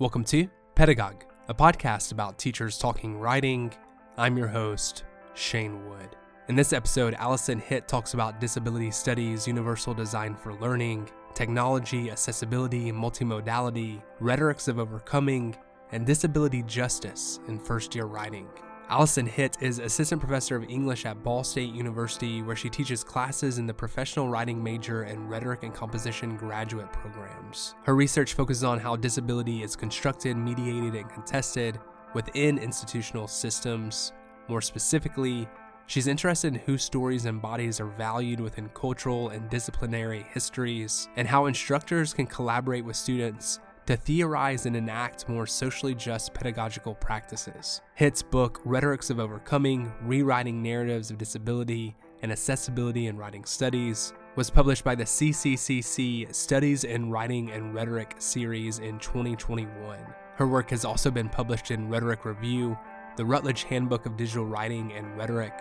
Welcome to Pedagogue, a podcast about teachers talking writing. I'm your host, Shane Wood. In this episode, Allison Hitt talks about disability studies, universal design for learning, technology, accessibility, multimodality, rhetorics of overcoming, and disability justice in first year writing. Allison Hitt is assistant professor of English at Ball State University, where she teaches classes in the professional writing major and rhetoric and composition graduate programs. Her research focuses on how disability is constructed, mediated, and contested within institutional systems. More specifically, she's interested in whose stories and bodies are valued within cultural and disciplinary histories, and how instructors can collaborate with students to theorize and enact more socially just pedagogical practices. Hitt's book, Rhetorics of Overcoming Rewriting Narratives of Disability and Accessibility in Writing Studies, was published by the CCCC Studies in Writing and Rhetoric series in 2021. Her work has also been published in Rhetoric Review, the Routledge Handbook of Digital Writing and Rhetoric,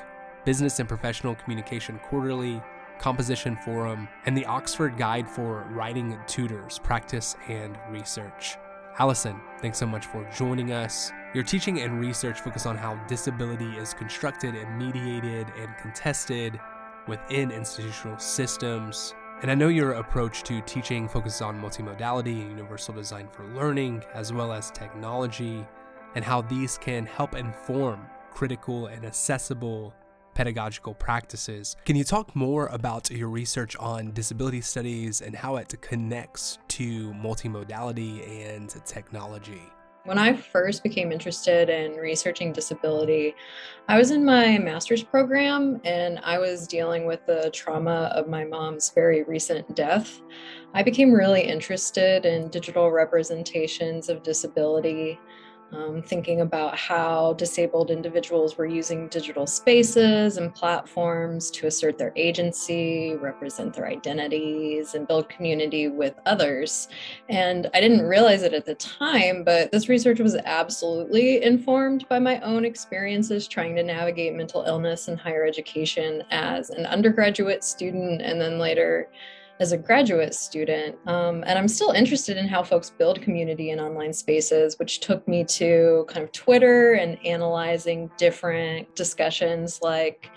Business and Professional Communication Quarterly, Composition Forum, and the Oxford Guide for Writing Tutors, Practice and Research. Allison, thanks so much for joining us. Your teaching and research focus on how disability is constructed and mediated and contested within institutional systems. And I know your approach to teaching focuses on multimodality and universal design for learning, as well as technology, and how these can help inform critical and accessible pedagogical practices. Can you talk more about your research on disability studies and how it connects to multimodality and technology? When I first became interested in researching disability, I was in my master's program and I was dealing with the trauma of my mom's very recent death. I became really interested in digital representations of disability um, thinking about how disabled individuals were using digital spaces and platforms to assert their agency, represent their identities, and build community with others. And I didn't realize it at the time, but this research was absolutely informed by my own experiences trying to navigate mental illness in higher education as an undergraduate student and then later as a graduate student. Um, and I'm still interested in how folks build community in online spaces, which took me to kind of Twitter and analyzing different discussions like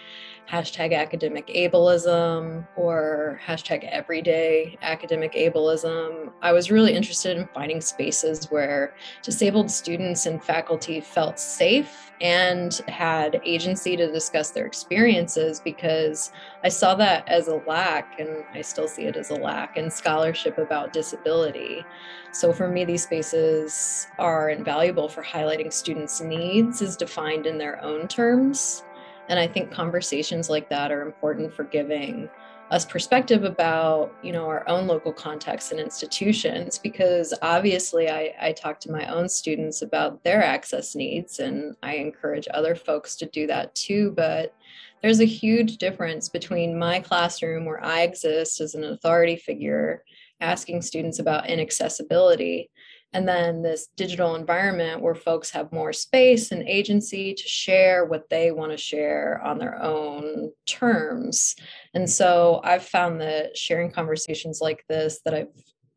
hashtag academic ableism or hashtag everyday academic ableism. I was really interested in finding spaces where disabled students and faculty felt safe and had agency to discuss their experiences because I saw that as a lack, and I still see it as a lack in scholarship about disability. So for me, these spaces are invaluable for highlighting students' needs as defined in their own terms and I think conversations like that are important for giving us perspective about you know our own local context and institutions because obviously I, I talk to my own students about their access needs and i encourage other folks to do that too but there's a huge difference between my classroom where i exist as an authority figure asking students about inaccessibility and then this digital environment where folks have more space and agency to share what they want to share on their own terms. And so I've found that sharing conversations like this that I've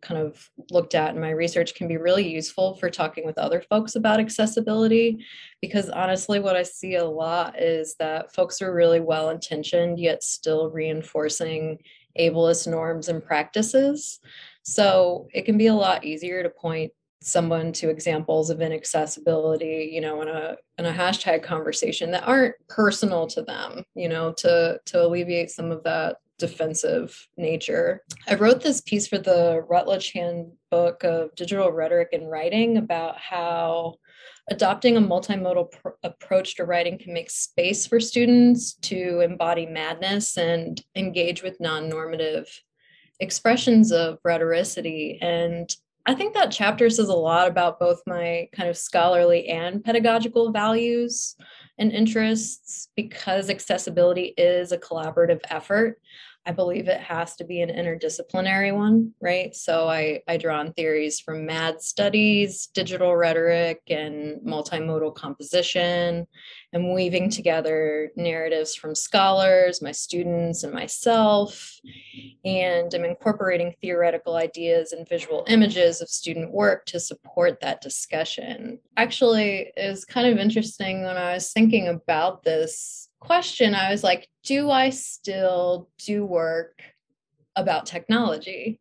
kind of looked at in my research can be really useful for talking with other folks about accessibility because honestly what i see a lot is that folks are really well intentioned yet still reinforcing ableist norms and practices so it can be a lot easier to point someone to examples of inaccessibility you know in a in a hashtag conversation that aren't personal to them you know to to alleviate some of that defensive nature. I wrote this piece for the Routledge handbook of digital rhetoric and writing about how adopting a multimodal pr- approach to writing can make space for students to embody madness and engage with non-normative expressions of rhetoricity. And I think that chapter says a lot about both my kind of scholarly and pedagogical values and interests because accessibility is a collaborative effort. I believe it has to be an interdisciplinary one, right? So I, I draw on theories from MAD studies, digital rhetoric, and multimodal composition, and weaving together narratives from scholars, my students, and myself. And I'm incorporating theoretical ideas and visual images of student work to support that discussion. Actually, it was kind of interesting when I was thinking about this question, I was like, do I still do work about technology?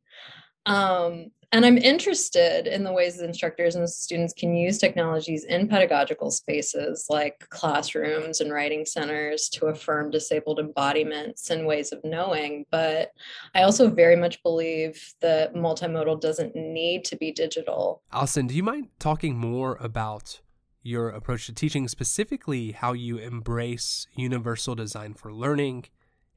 Um, and I'm interested in the ways that instructors and students can use technologies in pedagogical spaces like classrooms and writing centers to affirm disabled embodiments and ways of knowing. But I also very much believe that multimodal doesn't need to be digital. Allison, do you mind talking more about your approach to teaching, specifically how you embrace universal design for learning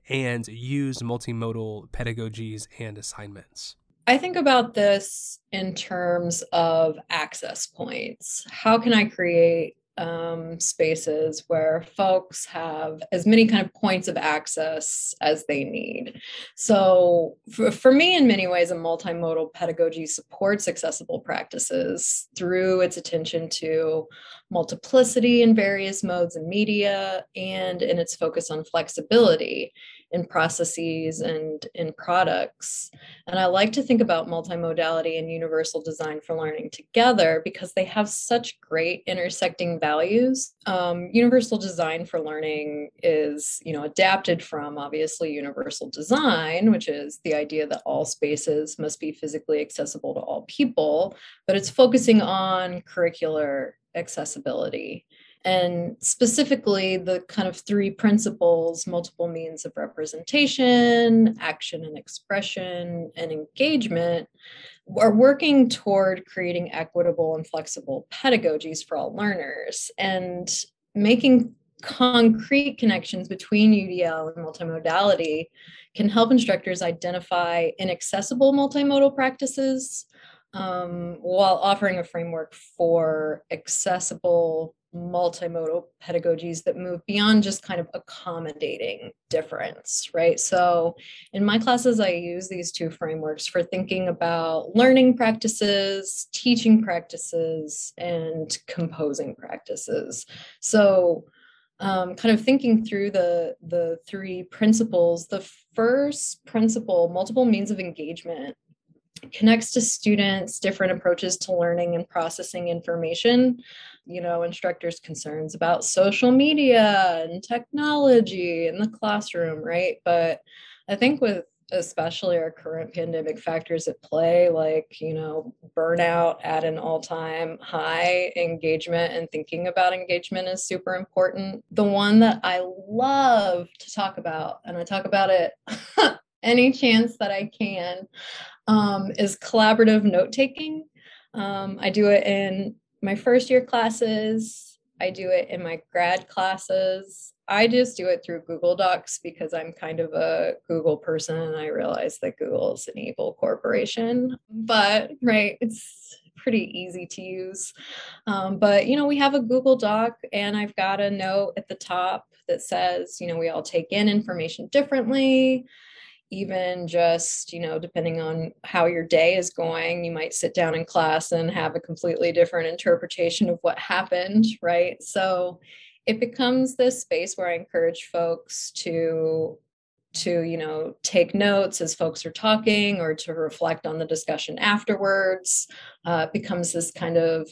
and use multimodal pedagogies and assignments? I think about this in terms of access points. How can I create um, spaces where folks have as many kind of points of access as they need. So, for, for me, in many ways, a multimodal pedagogy supports accessible practices through its attention to multiplicity in various modes and media and in its focus on flexibility in processes and in products. And I like to think about multimodality and universal design for learning together because they have such great intersecting values. Um, universal design for learning is, you know, adapted from obviously universal design, which is the idea that all spaces must be physically accessible to all people, but it's focusing on curricular accessibility and specifically the kind of three principles multiple means of representation, action and expression, and engagement are working toward creating equitable and flexible pedagogies for all learners and making concrete connections between UDL and multimodality can help instructors identify inaccessible multimodal practices um, while offering a framework for accessible multimodal pedagogies that move beyond just kind of accommodating difference, right? So in my classes, I use these two frameworks for thinking about learning practices, teaching practices, and composing practices. So um, kind of thinking through the the three principles the first principle multiple means of engagement connects to students different approaches to learning and processing information you know instructors concerns about social media and technology in the classroom right but i think with especially our current pandemic factors at play like you know burnout at an all-time high engagement and thinking about engagement is super important the one that i love to talk about and i talk about it any chance that i can um, is collaborative note taking. Um, I do it in my first year classes. I do it in my grad classes. I just do it through Google Docs because I'm kind of a Google person and I realize that Google is an evil corporation. But, right, it's pretty easy to use. Um, but, you know, we have a Google Doc and I've got a note at the top that says, you know, we all take in information differently even just you know depending on how your day is going you might sit down in class and have a completely different interpretation of what happened right? So it becomes this space where i encourage folks to to you know take notes as folks are talking or to reflect on the discussion afterwards uh, becomes this kind of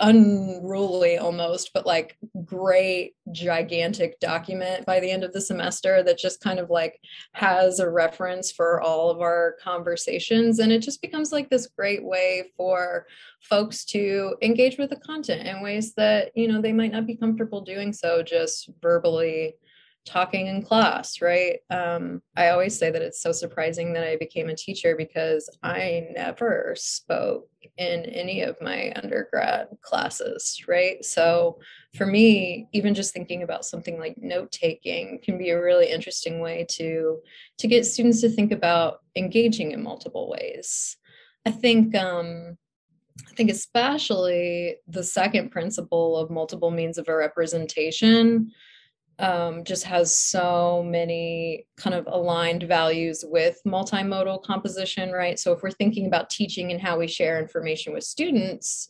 unruly almost, but like great, gigantic document by the end of the semester that just kind of like has a reference for all of our conversations. And it just becomes like this great way for folks to engage with the content in ways that, you know, they might not be comfortable doing so just verbally talking in class, right? Um, I always say that it's so surprising that I became a teacher because I never spoke in any of my undergrad classes, right? So for me, even just thinking about something like note taking can be a really interesting way to to get students to think about engaging in multiple ways. I think um, I think especially the second principle of multiple means of a representation um, just has so many kind of aligned values with multimodal composition, right? So if we're thinking about teaching and how we share information with students,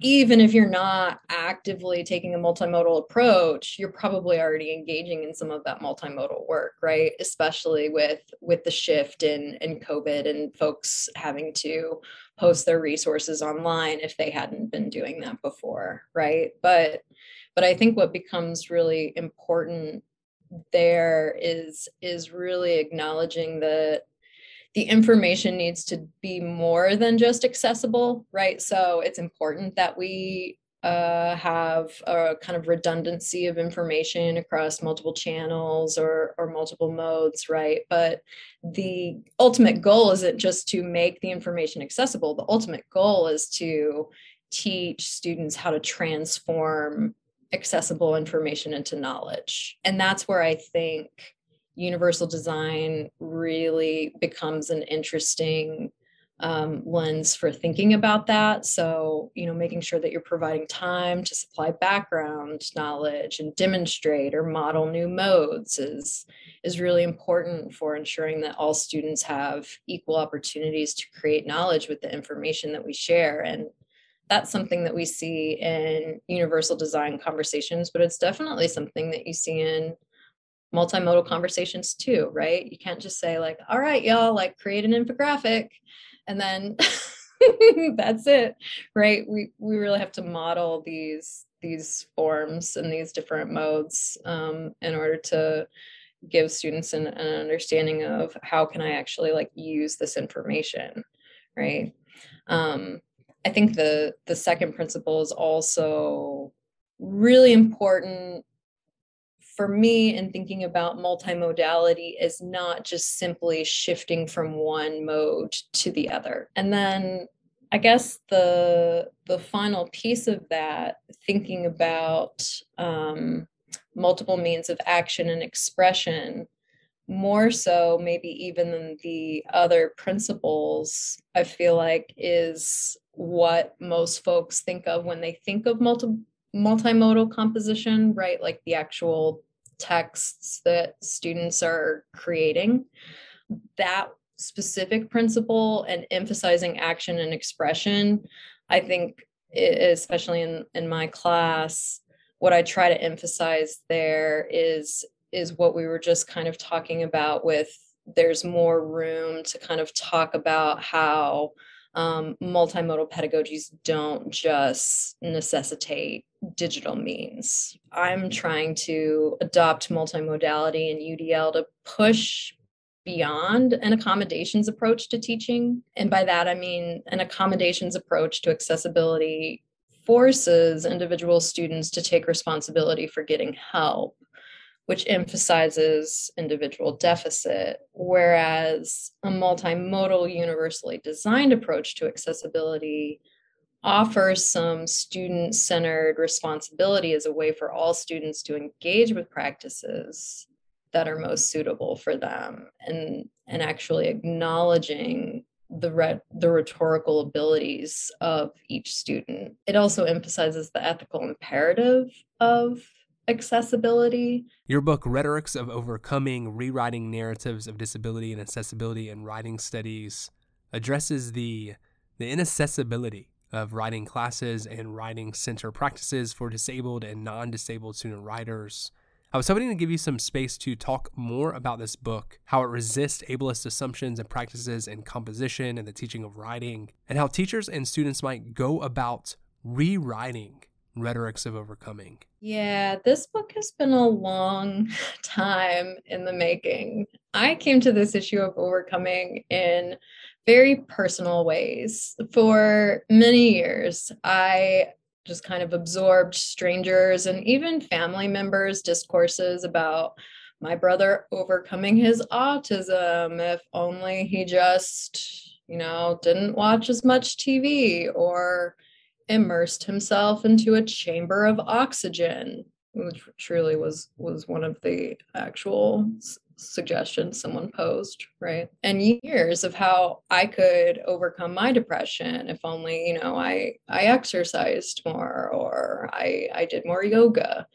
even if you're not actively taking a multimodal approach you're probably already engaging in some of that multimodal work right especially with with the shift in in covid and folks having to post their resources online if they hadn't been doing that before right but but i think what becomes really important there is is really acknowledging that the information needs to be more than just accessible, right? So it's important that we uh, have a kind of redundancy of information across multiple channels or, or multiple modes, right? But the ultimate goal isn't just to make the information accessible. The ultimate goal is to teach students how to transform accessible information into knowledge. And that's where I think universal design really becomes an interesting um, lens for thinking about that. So, you know, making sure that you're providing time to supply background knowledge and demonstrate or model new modes is is really important for ensuring that all students have equal opportunities to create knowledge with the information that we share. And that's something that we see in universal design conversations, but it's definitely something that you see in multimodal conversations too, right? You can't just say like, all right, y'all, like create an infographic and then that's it, right? We we really have to model these these forms and these different modes um, in order to give students an, an understanding of how can I actually like use this information, right? Um, I think the the second principle is also really important for me in thinking about multimodality is not just simply shifting from one mode to the other. And then I guess the the final piece of that, thinking about um, multiple means of action and expression, more so maybe even than the other principles, I feel like is what most folks think of when they think of multi multimodal composition, right? Like the actual texts that students are creating, that specific principle and emphasizing action and expression, I think, especially in, in my class, what I try to emphasize there is is what we were just kind of talking about with there's more room to kind of talk about how um, multimodal pedagogies don't just necessitate digital means. I'm trying to adopt multimodality in UDL to push beyond an accommodations approach to teaching. And by that, I mean an accommodations approach to accessibility forces individual students to take responsibility for getting help which emphasizes individual deficit, whereas a multimodal, universally designed approach to accessibility offers some student centered responsibility as a way for all students to engage with practices that are most suitable for them and, and actually acknowledging the re- the rhetorical abilities of each student. It also emphasizes the ethical imperative of accessibility. Your book, Rhetorics of Overcoming Rewriting Narratives of Disability and Accessibility in Writing Studies, addresses the, the inaccessibility of writing classes and writing center practices for disabled and non disabled student writers. I was hoping to give you some space to talk more about this book, how it resists ableist assumptions and practices in composition and the teaching of writing, and how teachers and students might go about rewriting Rhetorics of Overcoming. Yeah, this book has been a long time in the making. I came to this issue of overcoming in very personal ways. For many years, I just kind of absorbed strangers and even family members' discourses about my brother overcoming his autism if only he just, you know, didn't watch as much TV or immersed himself into a chamber of oxygen which truly was was one of the actual s- suggestions someone posed right? And years of how i could overcome my depression if only you know i i exercised more or i i did more yoga.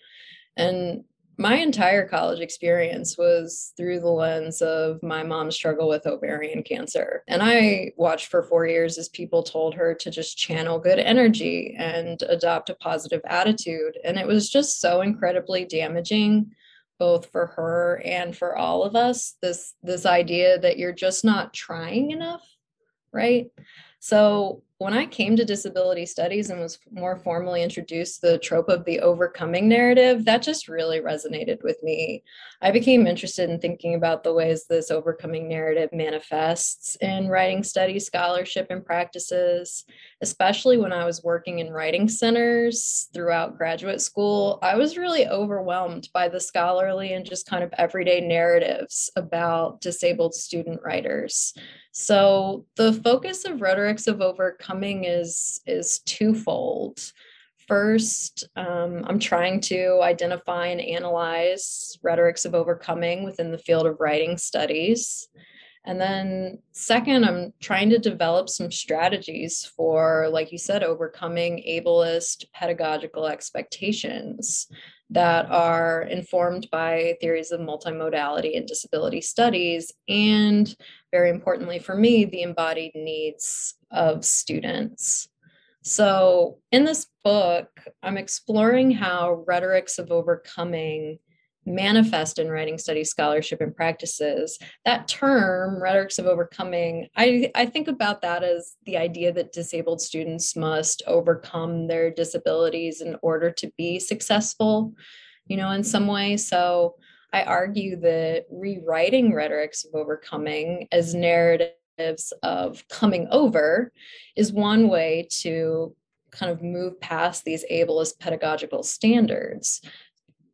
And my entire college experience was through the lens of my mom's struggle with ovarian cancer. And I watched for four years as people told her to just channel good energy and adopt a positive attitude. And it was just so incredibly damaging both for her and for all of us this this idea that you're just not trying enough right so when I came to disability studies and was more formally introduced the trope of the overcoming narrative, that just really resonated with me. I became interested in thinking about the ways this overcoming narrative manifests in writing studies, scholarship, and practices, especially when I was working in writing centers throughout graduate school. I was really overwhelmed by the scholarly and just kind of everyday narratives about disabled student writers. So the focus of rhetorics of overcoming is is twofold. First, um, I'm trying to identify and analyze rhetorics of overcoming within the field of writing studies. And then, second, I'm trying to develop some strategies for, like you said, overcoming ableist pedagogical expectations that are informed by theories of multimodality and disability studies, and very importantly for me, the embodied needs of students. So, in this book, I'm exploring how rhetorics of overcoming manifest in writing studies scholarship and practices. That term rhetorics of overcoming I, I think about that as the idea that disabled students must overcome their disabilities in order to be successful you know in some way. So i argue that rewriting rhetorics of overcoming as narratives of coming over is one way to kind of move past these ableist pedagogical standards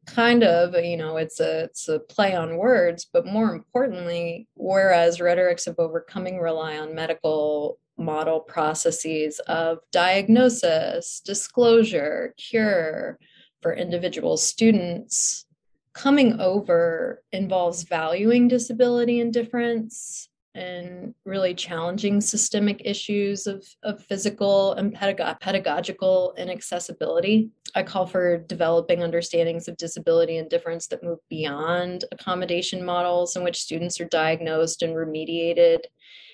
kind of you know it's a it's a play on words but more importantly whereas rhetorics of overcoming rely on medical model processes of diagnosis disclosure cure for individual students coming over involves valuing disability and difference and really challenging systemic issues of, of physical and pedag- pedagogical inaccessibility. I call for developing understandings of disability and difference that move beyond accommodation models in which students are diagnosed and remediated,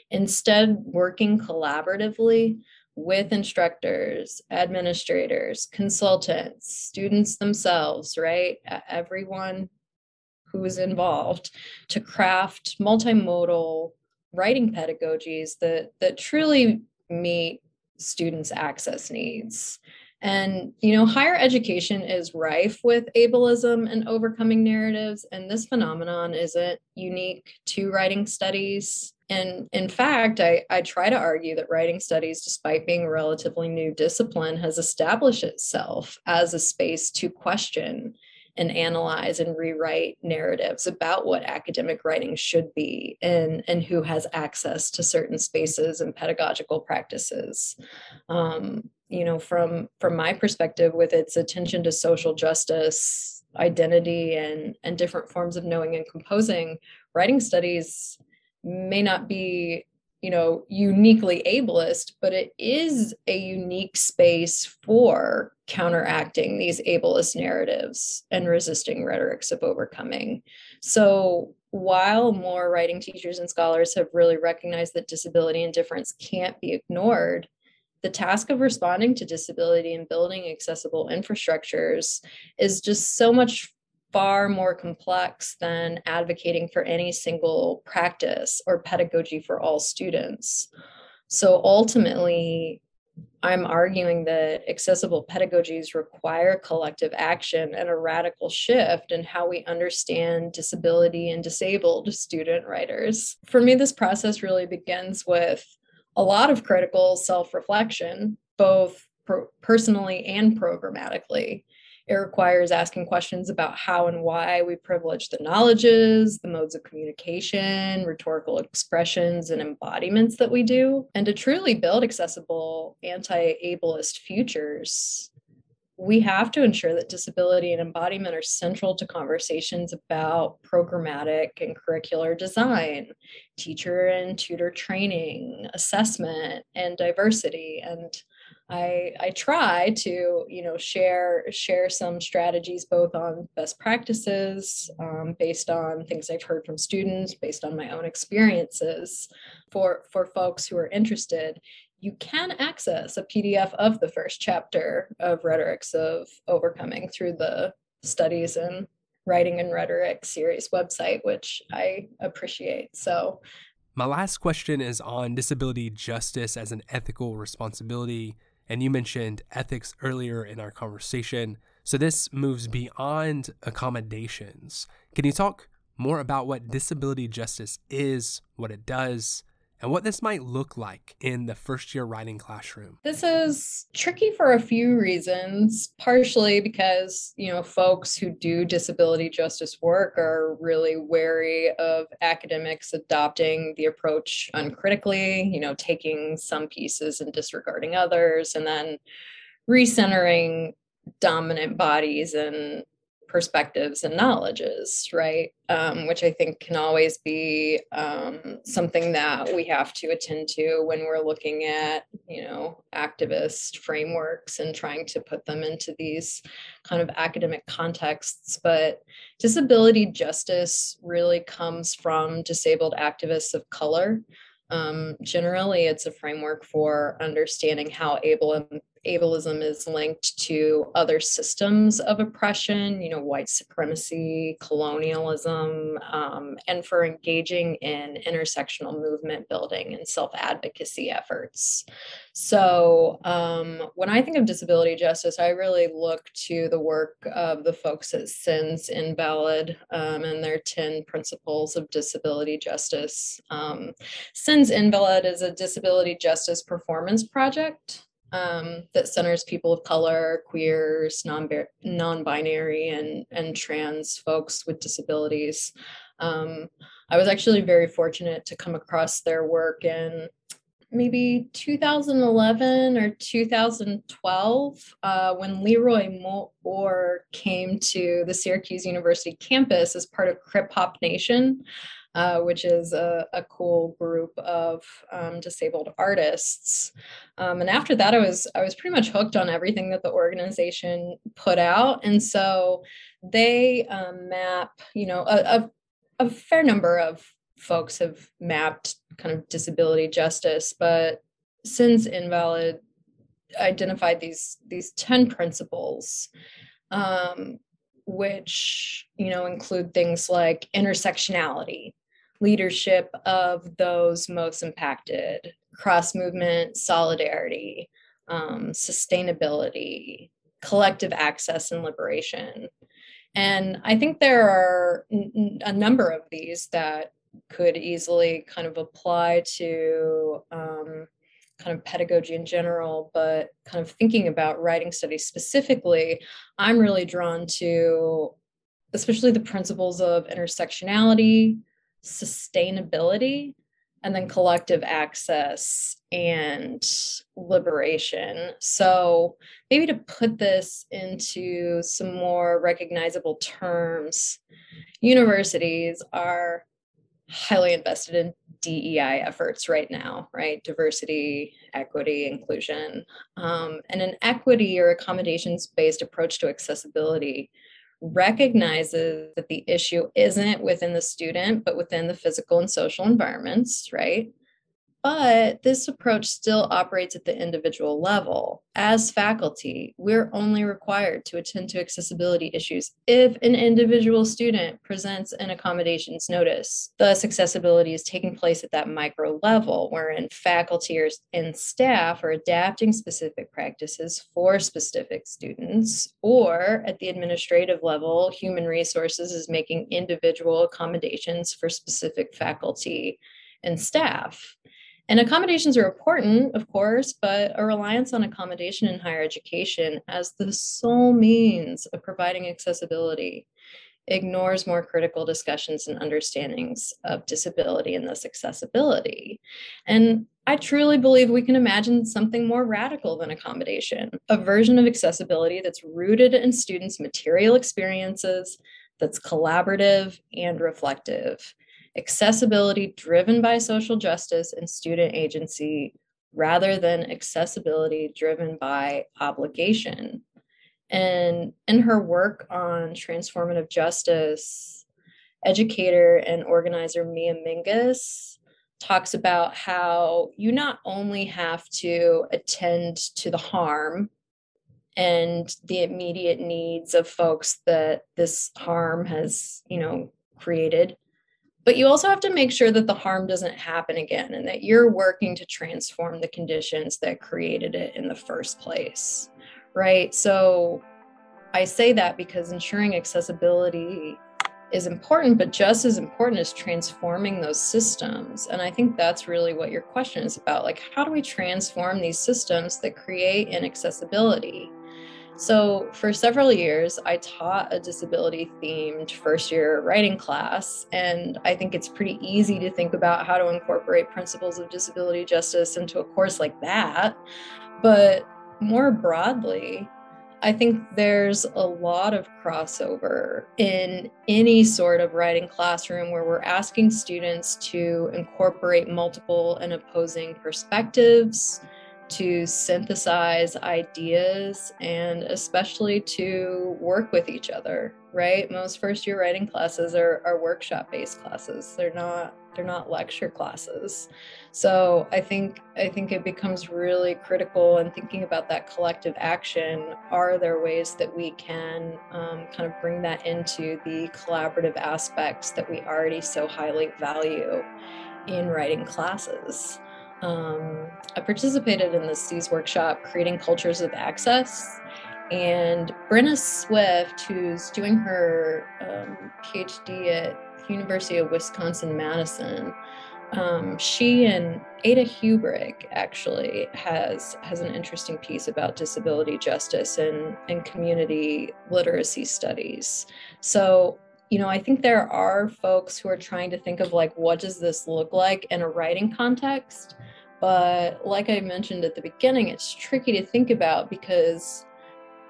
instead, working collaboratively with instructors, administrators, consultants, students themselves, right? Everyone who is involved to craft multimodal writing pedagogies that that truly meet students access needs. And you know higher education is rife with ableism and overcoming narratives and this phenomenon isn't unique to writing studies. And in fact I, I try to argue that writing studies despite being a relatively new discipline has established itself as a space to question and analyze and rewrite narratives about what academic writing should be and, and who has access to certain spaces and pedagogical practices. Um, you know, from from my perspective, with its attention to social justice, identity, and and different forms of knowing and composing, writing studies may not be you know uniquely ableist but it is a unique space for counteracting these ableist narratives and resisting rhetorics of overcoming. So while more writing teachers and scholars have really recognized that disability and difference can't be ignored the task of responding to disability and building accessible infrastructures is just so much far more complex than advocating for any single practice or pedagogy for all students. So ultimately, I'm arguing that accessible pedagogies require collective action and a radical shift in how we understand disability and disabled student writers. For me, this process really begins with a lot of critical self reflection, both personally and programmatically. It requires asking questions about how and why we privilege the knowledges, the modes of communication, rhetorical expressions, and embodiments that we do. And to truly build accessible anti ableist futures, we have to ensure that disability and embodiment are central to conversations about programmatic and curricular design, teacher and tutor training, assessment, and diversity. And I I try to you know share share some strategies both on best practices um, based on things I've heard from students, based on my own experiences for for folks who are interested. You can access a PDF of the first chapter of Rhetorics of Overcoming through the Studies in Writing and Rhetoric series website, which I appreciate. So my last question is on disability justice as an ethical responsibility. And you mentioned ethics earlier in our conversation. So this moves beyond accommodations. Can you talk more about what disability justice is, what it does, and what this might look like in the first year writing classroom. This is tricky for a few reasons, partially because, you know, folks who do disability justice work are really wary of academics adopting the approach uncritically, you know, taking some pieces and disregarding others, and then recentering dominant bodies and perspectives and knowledges, right? Um, which I think can always be um, something that we have to attend to when we're looking at, you know, activist frameworks and trying to put them into these kind of academic contexts. But disability justice really comes from disabled activists of color. Um, generally, it's a framework for understanding how able ableism is linked to other systems of oppression, you know, white supremacy, colonialism, um, and for engaging in intersectional movement building and self advocacy efforts. So, um, when I think of disability justice, I really look to the work of the folks at SINS Invalid um, and their 10 principles of disability justice. Um, SINS Invalid is a disability justice performance project um, that centers people of color, queers, non non-binary, and and trans folks with disabilities. Um, I was actually very fortunate to come across their work in maybe 2011 or 2012 uh, when Leroy Moore came to the Syracuse University campus as part of Krip-Hop Nation uh, which is a, a, cool group of um, disabled artists. Um, and after that, I was I was pretty much hooked on everything that the organization put out, and so they um, map, you know, a, a, a fair number of folks have mapped kind of disability justice, but Sins Invalid identified these these 10 principles um, which you know include things like intersectionality leadership of those most impacted. Cross movement solidarity um, sustainability collective access and liberation. And i think there are n- a number of these that could easily kind of apply to um, kind of pedagogy in general, but kind of thinking about writing studies specifically, I'm really drawn to especially the principles of intersectionality, sustainability and then collective access and liberation. So, maybe to put this into some more recognizable terms, universities are highly invested in DEI efforts right now, right? Diversity, equity, inclusion. Um, and an equity or accommodations based approach to accessibility recognizes that the issue isn't within the student, but within the physical and social environments, right? But this approach still operates at the individual level. As faculty, we're only required to attend to accessibility issues if an individual student presents an accommodations notice. Thus, accessibility is taking place at that micro level, wherein faculty and staff are adapting specific practices for specific students, or at the administrative level, human resources is making individual accommodations for specific faculty and staff. And accommodations are important, of course, but a reliance on accommodation in higher education as the sole means of providing accessibility ignores more critical discussions and understandings of disability and thus accessibility. And I truly believe we can imagine something more radical than accommodation, a version of accessibility that's rooted in students' material experiences, that's collaborative and reflective accessibility driven by social justice and student agency rather than accessibility driven by obligation. And in her work on transformative justice, educator and organizer Mia Mingus talks about how you not only have to attend to the harm and the immediate needs of folks that this harm has, you know, created, but you also have to make sure that the harm doesn't happen again and that you're working to transform the conditions that created it in the first place. Right? So I say that because ensuring accessibility is important, but just as important is transforming those systems. And I think that's really what your question is about. Like, how do we transform these systems that create inaccessibility? So, for several years, I taught a disability themed first year writing class. And I think it's pretty easy to think about how to incorporate principles of disability justice into a course like that. But more broadly, I think there's a lot of crossover in any sort of writing classroom where we're asking students to incorporate multiple and opposing perspectives, to synthesize ideas, and especially to work with each other, right? Most first year writing classes are, are workshop based classes. They're not they're not lecture classes so i think i think it becomes really critical in thinking about that collective action are there ways that we can um, kind of bring that into the collaborative aspects that we already so highly value in writing classes um, i participated in the SEAS workshop creating cultures of access and Brenna Swift, who's doing her um, PhD at University of Wisconsin Madison. Um, she and Ada Hubrig actually has has an interesting piece about disability justice and, and community literacy studies. So, you know, I think there are folks who are trying to think of like what does this look like in a writing context. But like I mentioned at the beginning, it's tricky to think about because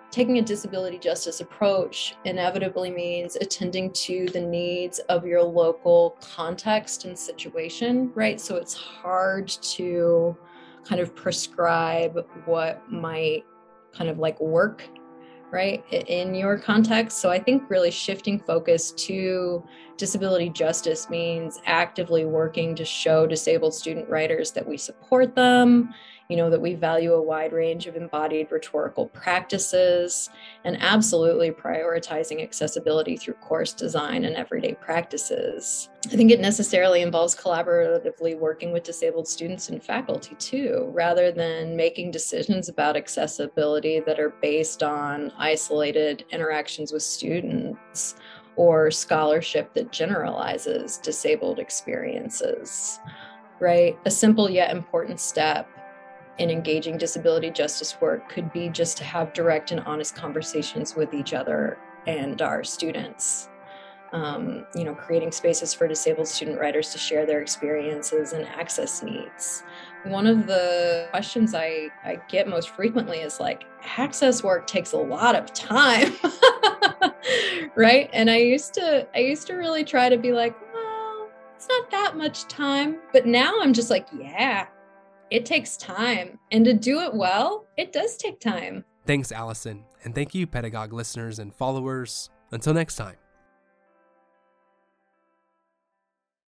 taking a disability justice approach inevitably means attending to the needs of your local context and situation, right? So it's hard to kind of prescribe what might kind of like work right in your context so i think really shifting focus to disability justice means actively working to show disabled student writers that we support them you know, that we value a wide range of embodied rhetorical practices, and absolutely prioritizing accessibility through course design and everyday practices. I think it necessarily involves collaboratively working with disabled students and faculty too, rather than making decisions about accessibility that are based on isolated interactions with students or scholarship that generalizes disabled experiences right? A simple yet important step in engaging disability justice work could be just to have direct and honest conversations with each other and our students. Um, you know, creating spaces for disabled student writers to share their experiences and access needs. One of the questions I, I get most frequently is like, access work takes a lot of time. right. And I used to I used to really try to be like, well, it's not that much time. But now I'm just like, yeah, it takes time. And to do it well, it does take time. Thanks, Allison. And thank you, Pedagogue listeners and followers. Until next time.